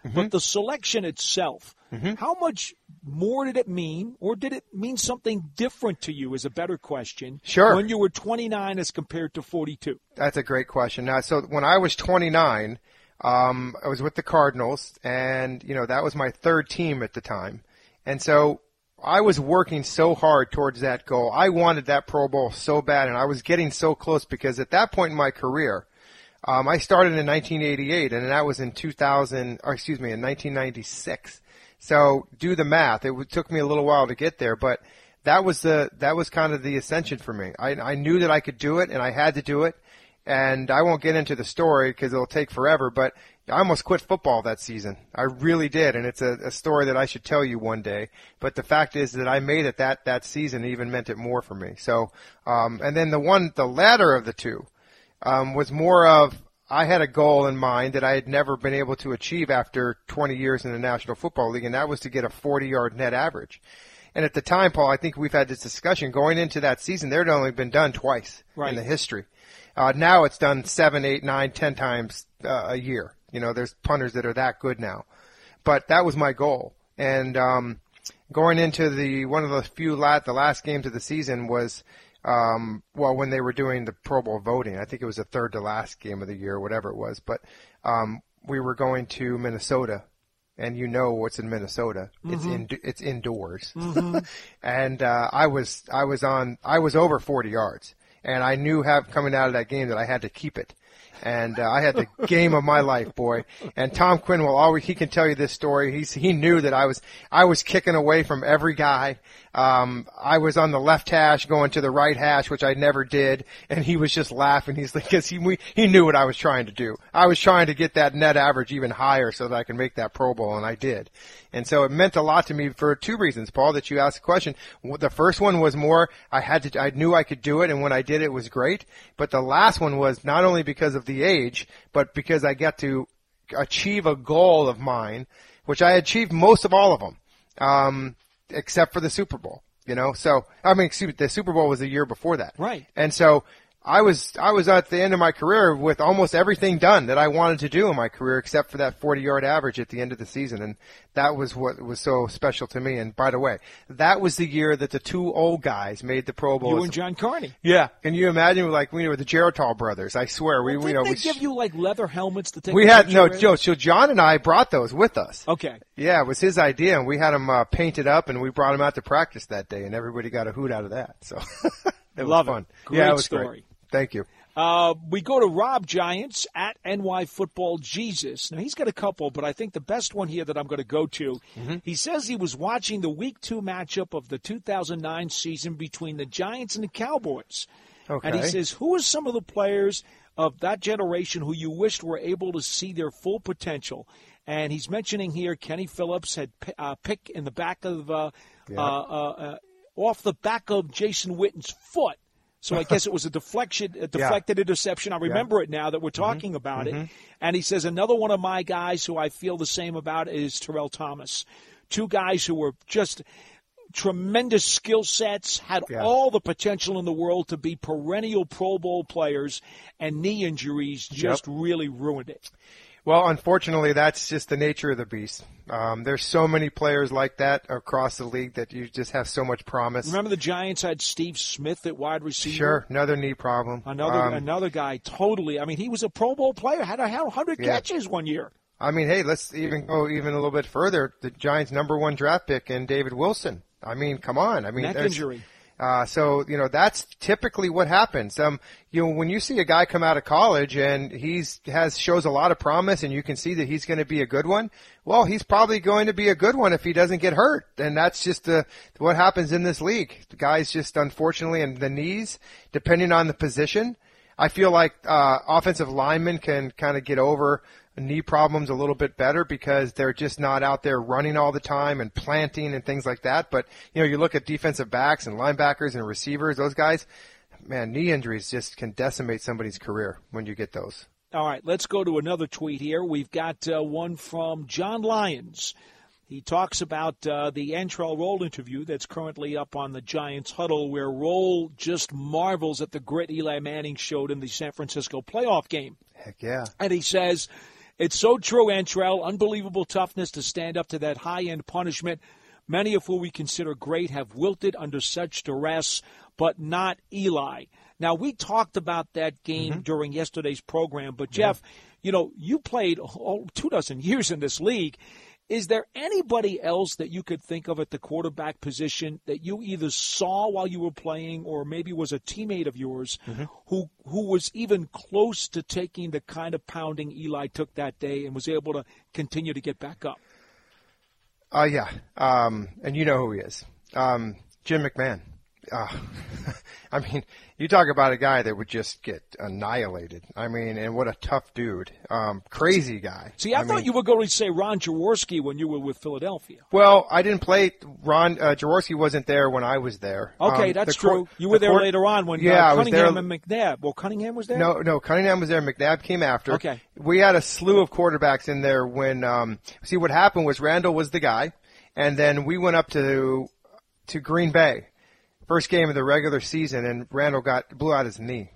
Mm-hmm. but the selection itself. How much more did it mean, or did it mean something different to you? Is a better question. Sure. When you were 29 as compared to 42. That's a great question. Now, so when I was 29, um, I was with the Cardinals, and you know that was my third team at the time, and so I was working so hard towards that goal. I wanted that Pro Bowl so bad, and I was getting so close because at that point in my career, um, I started in 1988, and that was in 2000, or excuse me, in 1996. So do the math. It took me a little while to get there, but that was the that was kind of the ascension for me. I, I knew that I could do it, and I had to do it. And I won't get into the story because it'll take forever. But I almost quit football that season. I really did, and it's a, a story that I should tell you one day. But the fact is that I made it that that season even meant it more for me. So, um, and then the one, the latter of the two, um, was more of I had a goal in mind that I had never been able to achieve after 20 years in the National Football League, and that was to get a 40 yard net average. And at the time, Paul, I think we've had this discussion going into that season. There had only been done twice Right. in the history. Uh, now it's done seven, eight, nine, ten times uh, a year. You know, there's punters that are that good now. But that was my goal. And um, going into the one of the few la- the last games of the season was um, well when they were doing the Pro Bowl voting. I think it was the third to last game of the year, whatever it was. But um, we were going to Minnesota, and you know what's in Minnesota. It's in it's indoors, and uh, I was I was on I was over 40 yards, and I knew have coming out of that game that I had to keep it. And uh, I had the game of my life, boy. And Tom Quinn will always—he can tell you this story. He's he knew that I was I was kicking away from every guy. Um, I was on the left hash going to the right hash, which I never did, and he was just laughing. He's like, because he we, he knew what I was trying to do. I was trying to get that net average even higher so that I could make that Pro Bowl, and I did. And so it meant a lot to me for two reasons, Paul, that you asked the question. The first one was more I had to, I knew I could do it, and when I did, it was great. But the last one was not only because of the age, but because I got to achieve a goal of mine, which I achieved most of all of them, um, except for the Super Bowl. You know, so I mean, excuse me, the Super Bowl was a year before that, Right. And so I was I was at the end of my career with almost everything done that I wanted to do in my career, except for that 40 yard average at the end of the season, and that was what was so special to me. And by the way, that was the year that the two old guys made the Pro Bowl. You and John Carney. Yeah, can you imagine? Like we were the Geritol brothers. I swear, we Well, we didn't know they we give you like leather helmets to take? we had no? Joe. So John and I brought those with us. Okay. Yeah, it was his idea, and we had them uh, painted up, and we brought them out to practice that day, and everybody got a hoot out of that. So it was Love it. fun. Great yeah, it was story. great. Thank you. Uh, we go to Rob Giants at NY Football Jesus. Now he's got a couple, but I think the best one here that I'm going to go to. Mm-hmm. He says he was watching the Week Two matchup of the 2009 season between the Giants and the Cowboys, okay. and he says, "Who are some of the players of that generation who you wished were able to see their full potential?" And he's mentioning here Kenny Phillips had uh, pick in the back of uh, uh, uh, uh, off the back of Jason Witten's foot. So I guess it was a deflection, a deflected interception. I remember it now that we're mm-hmm. talking about it. Mm-hmm. And he says another one of my guys who I feel the same about is Terrell Thomas. Two guys who were just tremendous skill sets, had Yeah. all the potential in the world to be perennial Pro Bowl players, and knee injuries just really ruined it. Well, unfortunately, that's just the nature of the beast. Um, there's so many players like that across the league that you just have so much promise. Remember the Giants had Steve Smith at wide receiver. Sure, another knee problem. Another Um, another guy totally. I mean, he was a Pro Bowl player. Had a hundred Yeah. catches one year. I mean, hey, let's even go even a little bit further. The Giants' number one draft pick in David Wilson. I mean, come on. I mean, Neck injury. Uh, so you know that's typically what happens. Um, you know when you see a guy come out of college and he's has shows a lot of promise, and you can see that he's going to be a good one. Well, he's probably going to be a good one if he doesn't get hurt, and that's just uh, what happens in this league. The guys just unfortunately, and the knees, depending on the position. I feel like uh, offensive linemen can kind of get over knee problems a little bit better because they're just not out there running all the time and planting and things like that. But you know, you look at defensive backs and linebackers and receivers; those guys, man, knee injuries just can decimate somebody's career when you get those. All right, let's go to another tweet here. We've got uh, one from John Lyons. He talks about uh, the Antrel Rolle interview that's currently up on the Giants huddle, where Rolle just marvels at the grit Eli Manning showed in the San Francisco playoff game. Heck yeah. And he says, It's so true, Antrel. Unbelievable toughness to stand up to that high end punishment. Many of who we consider great have wilted under such duress, but not Eli. Now, we talked about that game mm-hmm. during yesterday's program, but Jeff, you know, you played oh, two dozen years in this league. Is there anybody else that you could think of at the quarterback position that you either saw while you were playing or maybe was a teammate of yours who who was even close to taking the kind of pounding Eli took that day and was able to continue to get back up? Uh, yeah. Um, and you know who he is. Um, Jim McMahon. Uh, I mean, you talk about a guy that would just get annihilated. I mean, and what a tough dude. Um, crazy guy. See, I, thought mean- you were going to say Ron Jaworski when you were with Philadelphia. Well, I didn't play. Ron uh, Jaworski wasn't there when I was there. Okay, Um, that's the true. You were the there court- later on when yeah, uh, Cunningham and McNabb. Well, Cunningham was there. No, no, Cunningham was there. McNabb came after. Okay. We had a slew of quarterbacks in there when. Um, see, what happened was Randall was the guy, and then we went up to to Green Bay, first game of the regular season, and Randall got blew out his knee.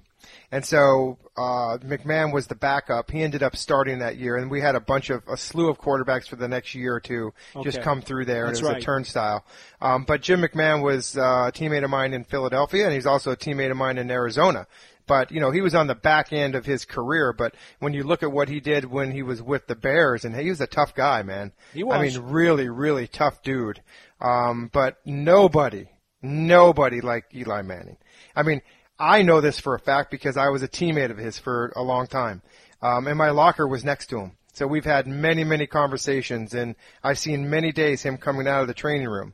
And so uh, McMahon was the backup. He ended up starting that year, and we had a bunch of a slew of quarterbacks for the next year or two just come through there, That's and it was right. a turnstile. Um, but Jim McMahon was uh, a teammate of mine in Philadelphia, and he's also a teammate of mine in Arizona. But you know, he was on the back end of his career. But when you look at what he did when he was with the Bears, and he was a tough guy, man. He was. I mean, really, really tough dude. Um, but nobody, nobody like Eli Manning. I mean, I know this for a fact because I was a teammate of his for a long time. Um, and my locker was next to him. So we've had many, many conversations and I've seen many days him coming out of the training room,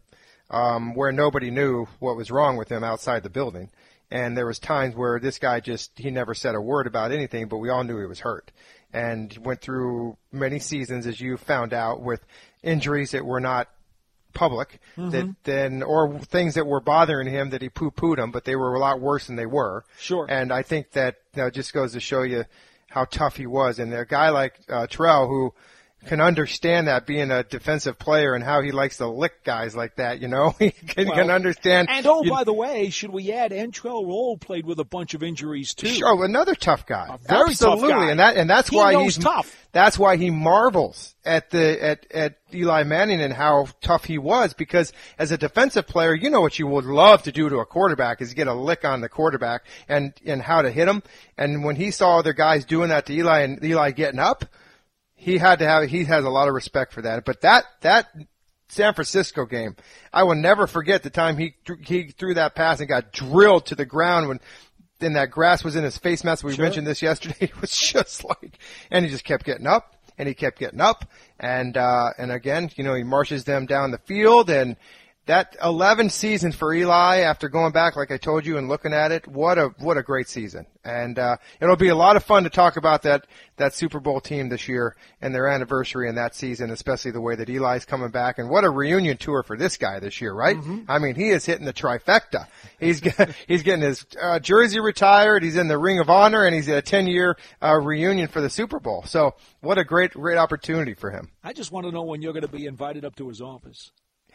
um, where nobody knew what was wrong with him outside the building. And there was times where this guy just, he never said a word about anything, but we all knew he was hurt. And went through many seasons, as you found out, with injuries that were not public that then or things that were bothering him that he poo pooed them, but they were a lot worse than they were. Sure. And I think that you know, just goes to show you how tough he was. And a guy like uh, Terrell, who can understand that being a defensive player and how he likes to lick guys like that. You know, he can, Well, can understand. And oh, you- by the way, should we add Antrel Rolle played with a bunch of injuries too? Sure, another tough guy. very tough Absolutely, guy. and that and that's He why he's tough. That's why he marvels at the at at Eli Manning and how tough he was because as a defensive player, you know what you would love to do to a quarterback is get a lick on the quarterback and and how to hit him. And when he saw other guys doing that to Eli and Eli getting up, he had to have he has a lot of respect for that. But that that San Francisco game, I will never forget the time he threw- he threw that pass and got drilled to the ground when then that grass was in his face mask. We Sure. mentioned this yesterday. It was just like, and he just kept getting up and he kept getting up and uh and again, you know, he marches them down the field and that 11 seasons for Eli after going back, like I told you, and looking at it, what a what a great season, and uh, it'll be a lot of fun to talk about that that Super Bowl team this year and their anniversary in that season, especially the way that Eli's coming back, and what a reunion tour for this guy this year, right? I mean, he is hitting the trifecta. He's get, he's getting his uh, jersey retired, he's in the Ring of Honor, and he's at a 10 year uh, reunion for the Super Bowl. So, what a great great opportunity for him. I just want to know when you're going to be invited up to his office.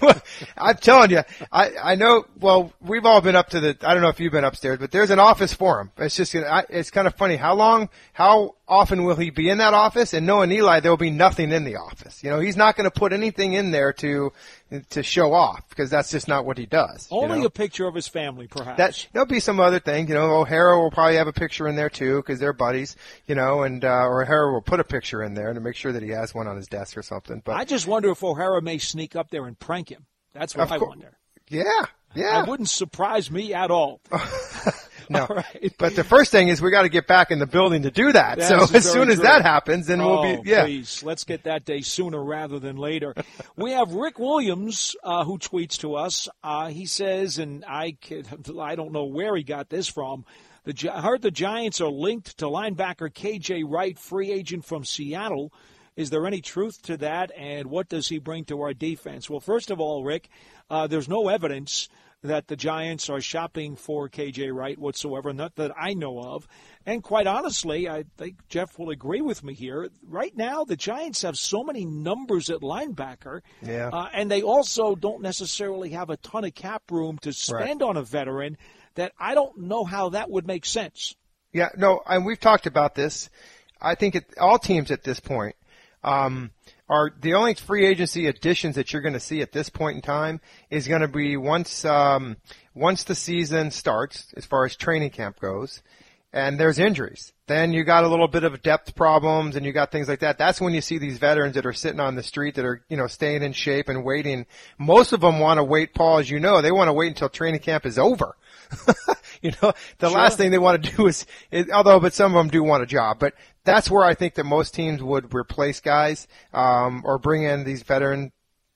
I'm telling you, I, I know, well, we've all been up to the, I don't know if you've been upstairs, but there's an office for him. It's just, it's kind of funny. How long, how often will he be in that office? And knowing Eli, there will be nothing in the office. You know, he's not going to put anything in there to, to show off because that's just not what he does. you Only know? a picture of his family, perhaps. That there'll be some other thing, you know. O'Hara will probably have a picture in there too because they're buddies, you know. And uh, or O'Hara will put a picture in there to make sure that he has one on his desk or something. But I just wonder if O'Hara may sneak up there and prank. That's what Of I cour- wonder. yeah, yeah. It wouldn't surprise me at all. No, All right. but the first thing is we got to get back in the building to do that. That so as soon as that happens, then we'll oh, be yeah. Please, let's get that day sooner rather than later. we have Rick Williams uh, who tweets to us. Uh, he says, and I can, I don't know where he got this from. The I heard the Giants are linked to linebacker KJ Wright, free agent from Seattle. Is there any truth to that? And what does he bring to our defense? Well, first of all, Rick, uh, there's no evidence that the Giants are shopping for KJ Wright whatsoever, not that I know of. And quite honestly, I think Jeff will agree with me here. Right now, the Giants have so many numbers at linebacker, Yeah. uh, and they also don't necessarily have a ton of cap room to spend on a veteran. That I don't know how that would make sense. Yeah, no, and we've talked about this. I think it, all teams at this point um, are the only free agency additions that you're going to see at this point in time is going to be once um, once the season starts, as far as training camp goes, and there's injuries. Then you got a little bit of depth problems, and you got things like that. That's when you see these veterans that are sitting on the street that are you know staying in shape and waiting. Most of them want to wait, Paul, as you know, they want to wait until training camp is over. you know, the last thing they want to do is, is, although, but some of them do want a job, but that's where I think that most teams would replace guys, um, or bring in these veteran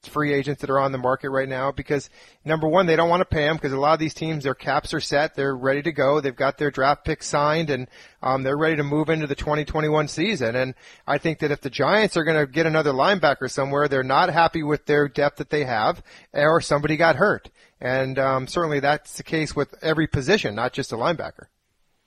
free agents that are on the market right now because number one, they don't want to pay them because a lot of these teams, their caps are set. They're ready to go. They've got their draft picks signed and, um, they're ready to move into the 2021 season. And I think that if the Giants are going to get another linebacker somewhere, they're not happy with their depth that they have or somebody got hurt. And, um, certainly that's the case with every position, not just a linebacker.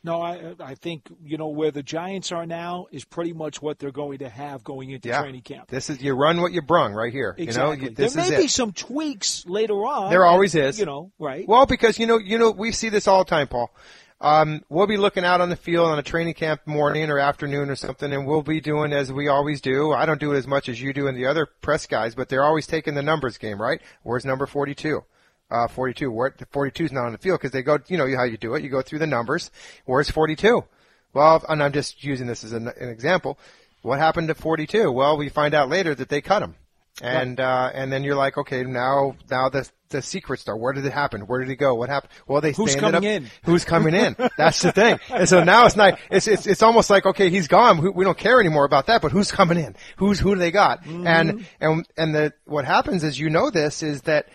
No, I I think you know where the Giants are now is pretty much what they're going to have going into Yeah. training camp. This is, you run what you brung right here. Exactly. You know, this there is may it. be some tweaks later on. There always is. You know, right? Well, because you know, you know, we see this all the time, Paul. Um, we'll be looking out on the field on a training camp morning or afternoon or something, and we'll be doing as we always do. I don't do it as much as you do and the other press guys, but they're always taking the numbers game, right? Where's number 42? Uh, 42. Where, 42 is not on the field because they go, you know how you do it. You go through the numbers. Where's 42? Well, and I'm just using this as an, an example. What happened to 42? Well, we find out later that they cut him. And, uh, and then you're like, okay, now, now the, the secret star. Where did it happen? Where did he go? What happened? Well, they Who's coming up- in? Who's coming in? That's the thing. And so now it's not, it's, it's, it's almost like, okay, he's gone. We we don't care anymore about that, but who's coming in? Who's, who do they got? And, and, and the, what happens is you know this is that,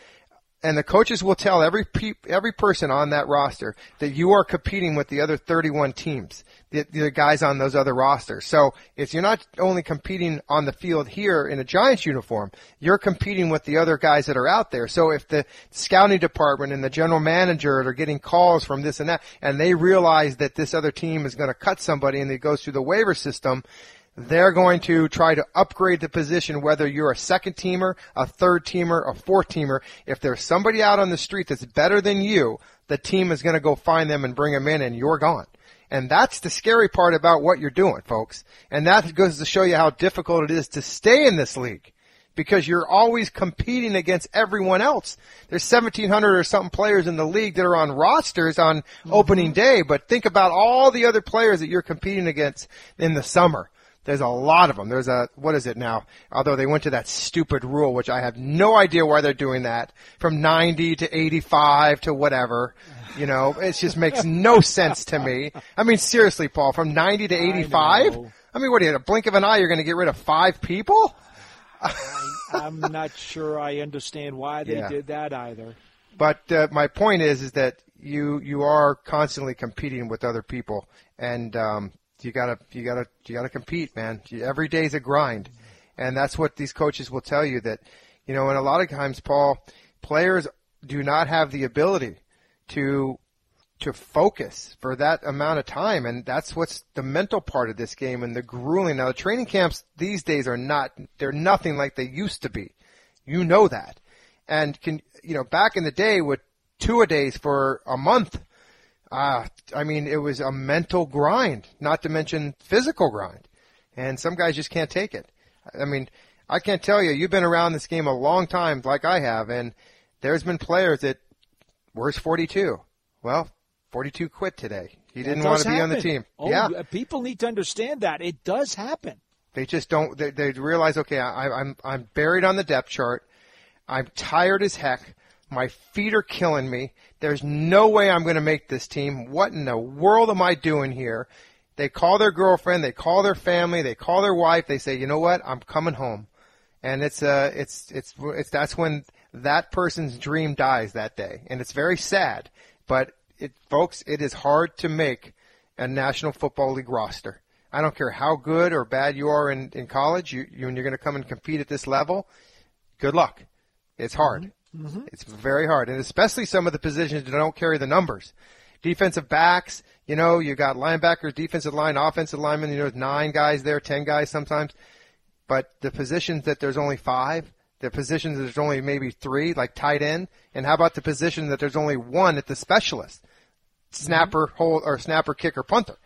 and the coaches will tell every pe- every person on that roster that you are competing with the other 31 teams, the, the guys on those other rosters. So if you're not only competing on the field here in a Giants uniform, you're competing with the other guys that are out there. So if the scouting department and the general manager are getting calls from this and that, and they realize that this other team is going to cut somebody and it goes through the waiver system, they're going to try to upgrade the position, whether you're a second teamer, a third teamer, a fourth teamer. If there's somebody out on the street that's better than you, the team is going to go find them and bring them in and you're gone. And that's the scary part about what you're doing, folks. And that goes to show you how difficult it is to stay in this league because you're always competing against everyone else. There's 1700 or something players in the league that are on rosters on mm-hmm. opening day, but think about all the other players that you're competing against in the summer. There's a lot of them. There's a, what is it now? Although they went to that stupid rule, which I have no idea why they're doing that, from 90 to 85 to whatever. You know, it just makes no sense to me. I mean, seriously, Paul, from 90 to 85? I, I mean, what are you, in a blink of an eye, you're going to get rid of five people? I, am not sure I understand why they yeah. did that either. But uh, my point is, is that you you are constantly competing with other people, and um, you gotta you gotta you gotta compete, man. Every day's a grind, and that's what these coaches will tell you. That you know, and a lot of times, Paul, players do not have the ability to to focus for that amount of time, and that's what's the mental part of this game and the grueling. Now, the training camps these days are not they're nothing like they used to be. You know that, and can you know back in the day with two a days for a month uh, I mean, it was a mental grind, not to mention physical grind. And some guys just can't take it. I mean, I can't tell you, you've been around this game a long time like I have, and there's been players that, where's 42? Well, 42 quit today. He didn't want to happen. be on the team. Oh, yeah. People need to understand that. It does happen. They just don't, they, they realize, okay, I, I'm, I'm buried on the depth chart. I'm tired as heck. My feet are killing me. There's no way I'm going to make this team. What in the world am I doing here? They call their girlfriend, they call their family, they call their wife. They say, "You know what? I'm coming home." And it's uh, it's it's it's that's when that person's dream dies that day, and it's very sad. But it, folks, it is hard to make a National Football League roster. I don't care how good or bad you are in, in college. You, you when you're going to come and compete at this level, good luck. It's hard. Mm-hmm. Mm-hmm. It's very hard, and especially some of the positions that don't carry the numbers. Defensive backs, you know, you got linebackers, defensive line, offensive linemen. You know, there's nine guys there, ten guys sometimes. But the positions that there's only five, the positions that there's only maybe three, like tight end, and how about the position that there's only one at the specialist, snapper, mm-hmm. hold, or snapper, kicker, punter.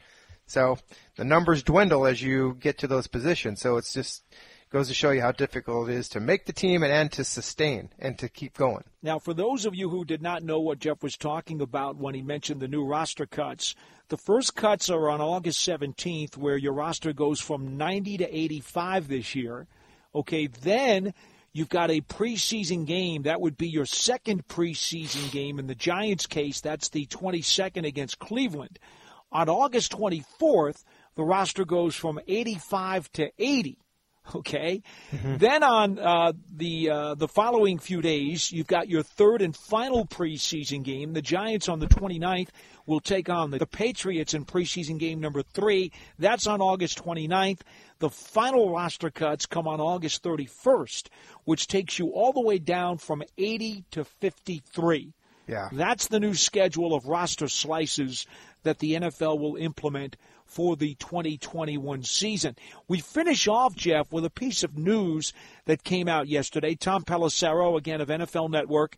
So the numbers dwindle as you get to those positions. So it's just goes to show you how difficult it is to make the team and, and to sustain and to keep going. Now, for those of you who did not know what Jeff was talking about when he mentioned the new roster cuts, the first cuts are on August 17th, where your roster goes from 90 to 85 this year. Okay, then you've got a preseason game. That would be your second preseason game. In the Giants' case, that's the 22nd against Cleveland. On August 24th, the roster goes from 85 to 80. Okay. Mm-hmm. Then on uh, the uh, the following few days, you've got your third and final preseason game. The Giants on the 29th will take on the, the Patriots in preseason game number three. That's on August 29th. The final roster cuts come on August 31st, which takes you all the way down from 80 to 53. Yeah. That's the new schedule of roster slices that the NFL will implement for the 2021 season. We finish off, Jeff, with a piece of news that came out yesterday. Tom Pelissero, again of NFL Network,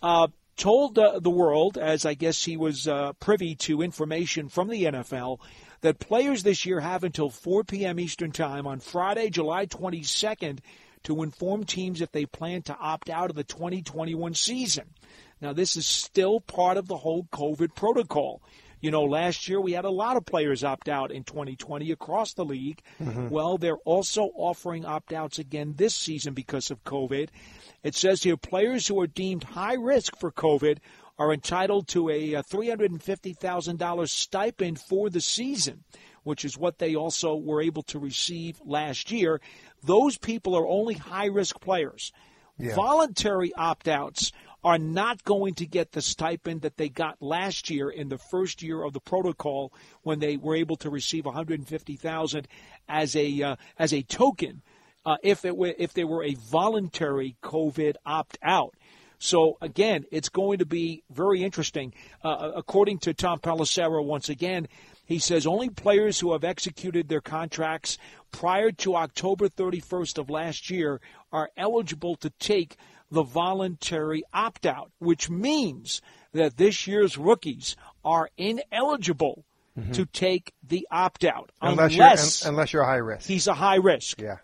uh, told uh, the world, as I guess he was uh, privy to information from the NFL, that players this year have until 4 p.m. Eastern Time on Friday, July 22nd, to inform teams if they plan to opt out of the 2021 season. Now, this is still part of the whole COVID protocol. You know, last year we had a lot of players opt out in 2020 across the league. Mm-hmm. Well, they're also offering opt outs again this season because of COVID. It says here players who are deemed high risk for COVID are entitled to a $350,000 stipend for the season, which is what they also were able to receive last year. Those people are only high risk players. Yeah. Voluntary opt outs are not going to get the stipend that they got last year in the first year of the protocol when they were able to receive 150,000 as a uh, as a token uh, if it were if they were a voluntary COVID opt out. So again, it's going to be very interesting. Uh, according to Tom Pelissero, once again, He says only players who have executed their contracts prior to October 31st of last year are eligible to take the voluntary opt out, which means that this year's rookies are ineligible mm-hmm. to take the opt out unless, unless, you're, unless you're a high risk. He's a high risk. Yeah.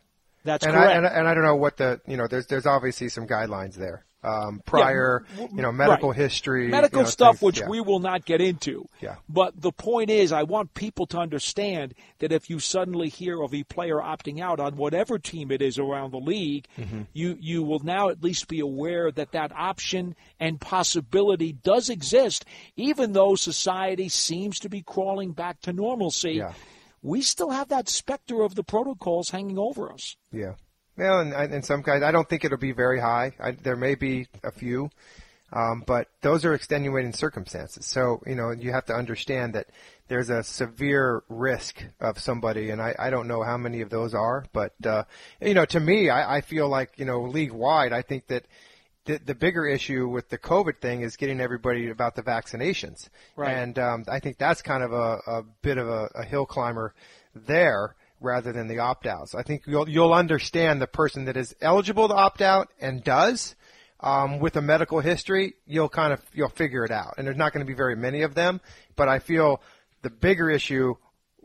That's and correct. I, and, and I don't know what the, you know, there's, there's obviously some guidelines there um, prior, yeah, you know, medical right. history, medical you know, stuff, things, which yeah. we will not get into. Yeah. But the point is, I want people to understand that if you suddenly hear of a player opting out on whatever team it is around the league, mm-hmm. you you will now at least be aware that that option and possibility does exist, even though society seems to be crawling back to normalcy. Yeah. We still have that specter of the protocols hanging over us. Yeah. Well, and, and some guys, I don't think it'll be very high. I, there may be a few, um, but those are extenuating circumstances. So, you know, you have to understand that there's a severe risk of somebody, and I, I don't know how many of those are, but, uh, you know, to me, I, I feel like, you know, league wide, I think that the, the bigger issue with the COVID thing is getting everybody about the vaccinations. Right. And um, I think that's kind of a, a bit of a, a hill climber there rather than the opt outs. I think you'll you'll understand the person that is eligible to opt out and does. Um, with a medical history, you'll kind of you'll figure it out, and there's not going to be very many of them. But I feel the bigger issue,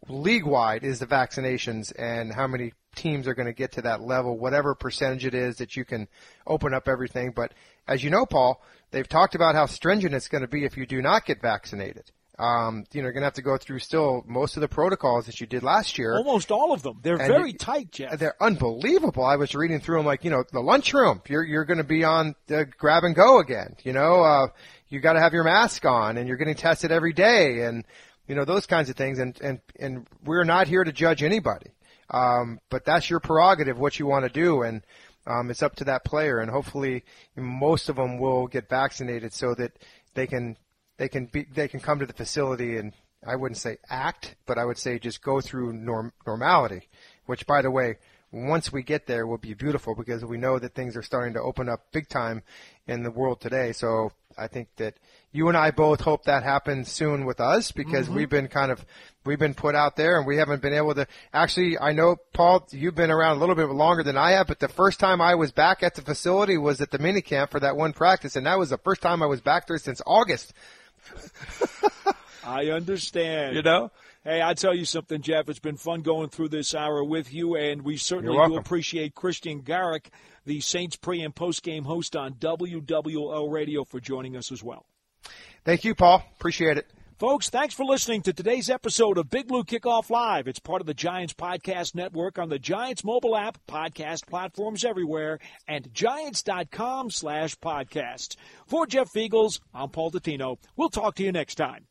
league wide, is the vaccinations and how many teams are going to get to that level, whatever percentage it is that you can open up everything. But as you know, Paul, they've talked about how stringent it's going to be if you do not get vaccinated um, you know, you're gonna have to go through still most of the protocols that you did last year. Almost all of them. They're and very you, tight, Jeff. They're unbelievable. I was reading through them, like you know, the lunchroom. You're you're going to be on the grab and go again. You know, uh, you got to have your mask on, and you're getting tested every day, and you know those kinds of things. And and and we're not here to judge anybody, um, but that's your prerogative, what you want to do, and. Um, it's up to that player, and hopefully most of them will get vaccinated so that they can they can be they can come to the facility and I wouldn't say act, but I would say just go through norm, normality. Which, by the way, once we get there, will be beautiful because we know that things are starting to open up big time in the world today. So I think that you and I both hope that happens soon with us because mm-hmm. we've been kind of we've been put out there and we haven't been able to actually I know Paul you've been around a little bit longer than I have but the first time I was back at the facility was at the mini camp for that one practice and that was the first time I was back there since August I understand. You know? Hey, I tell you something, Jeff. It's been fun going through this hour with you, and we certainly do appreciate Christian Garic, the Saints pre and post game host on WWL Radio, for joining us as well. Thank you, Paul. Appreciate it. Folks, thanks for listening to today's episode of Big Blue Kickoff Live. It's part of the Giants Podcast Network on the Giants mobile app, podcast platforms everywhere, and giants.com slash podcasts. For Jeff Feagles, I'm Paul Dottino. We'll talk to you next time.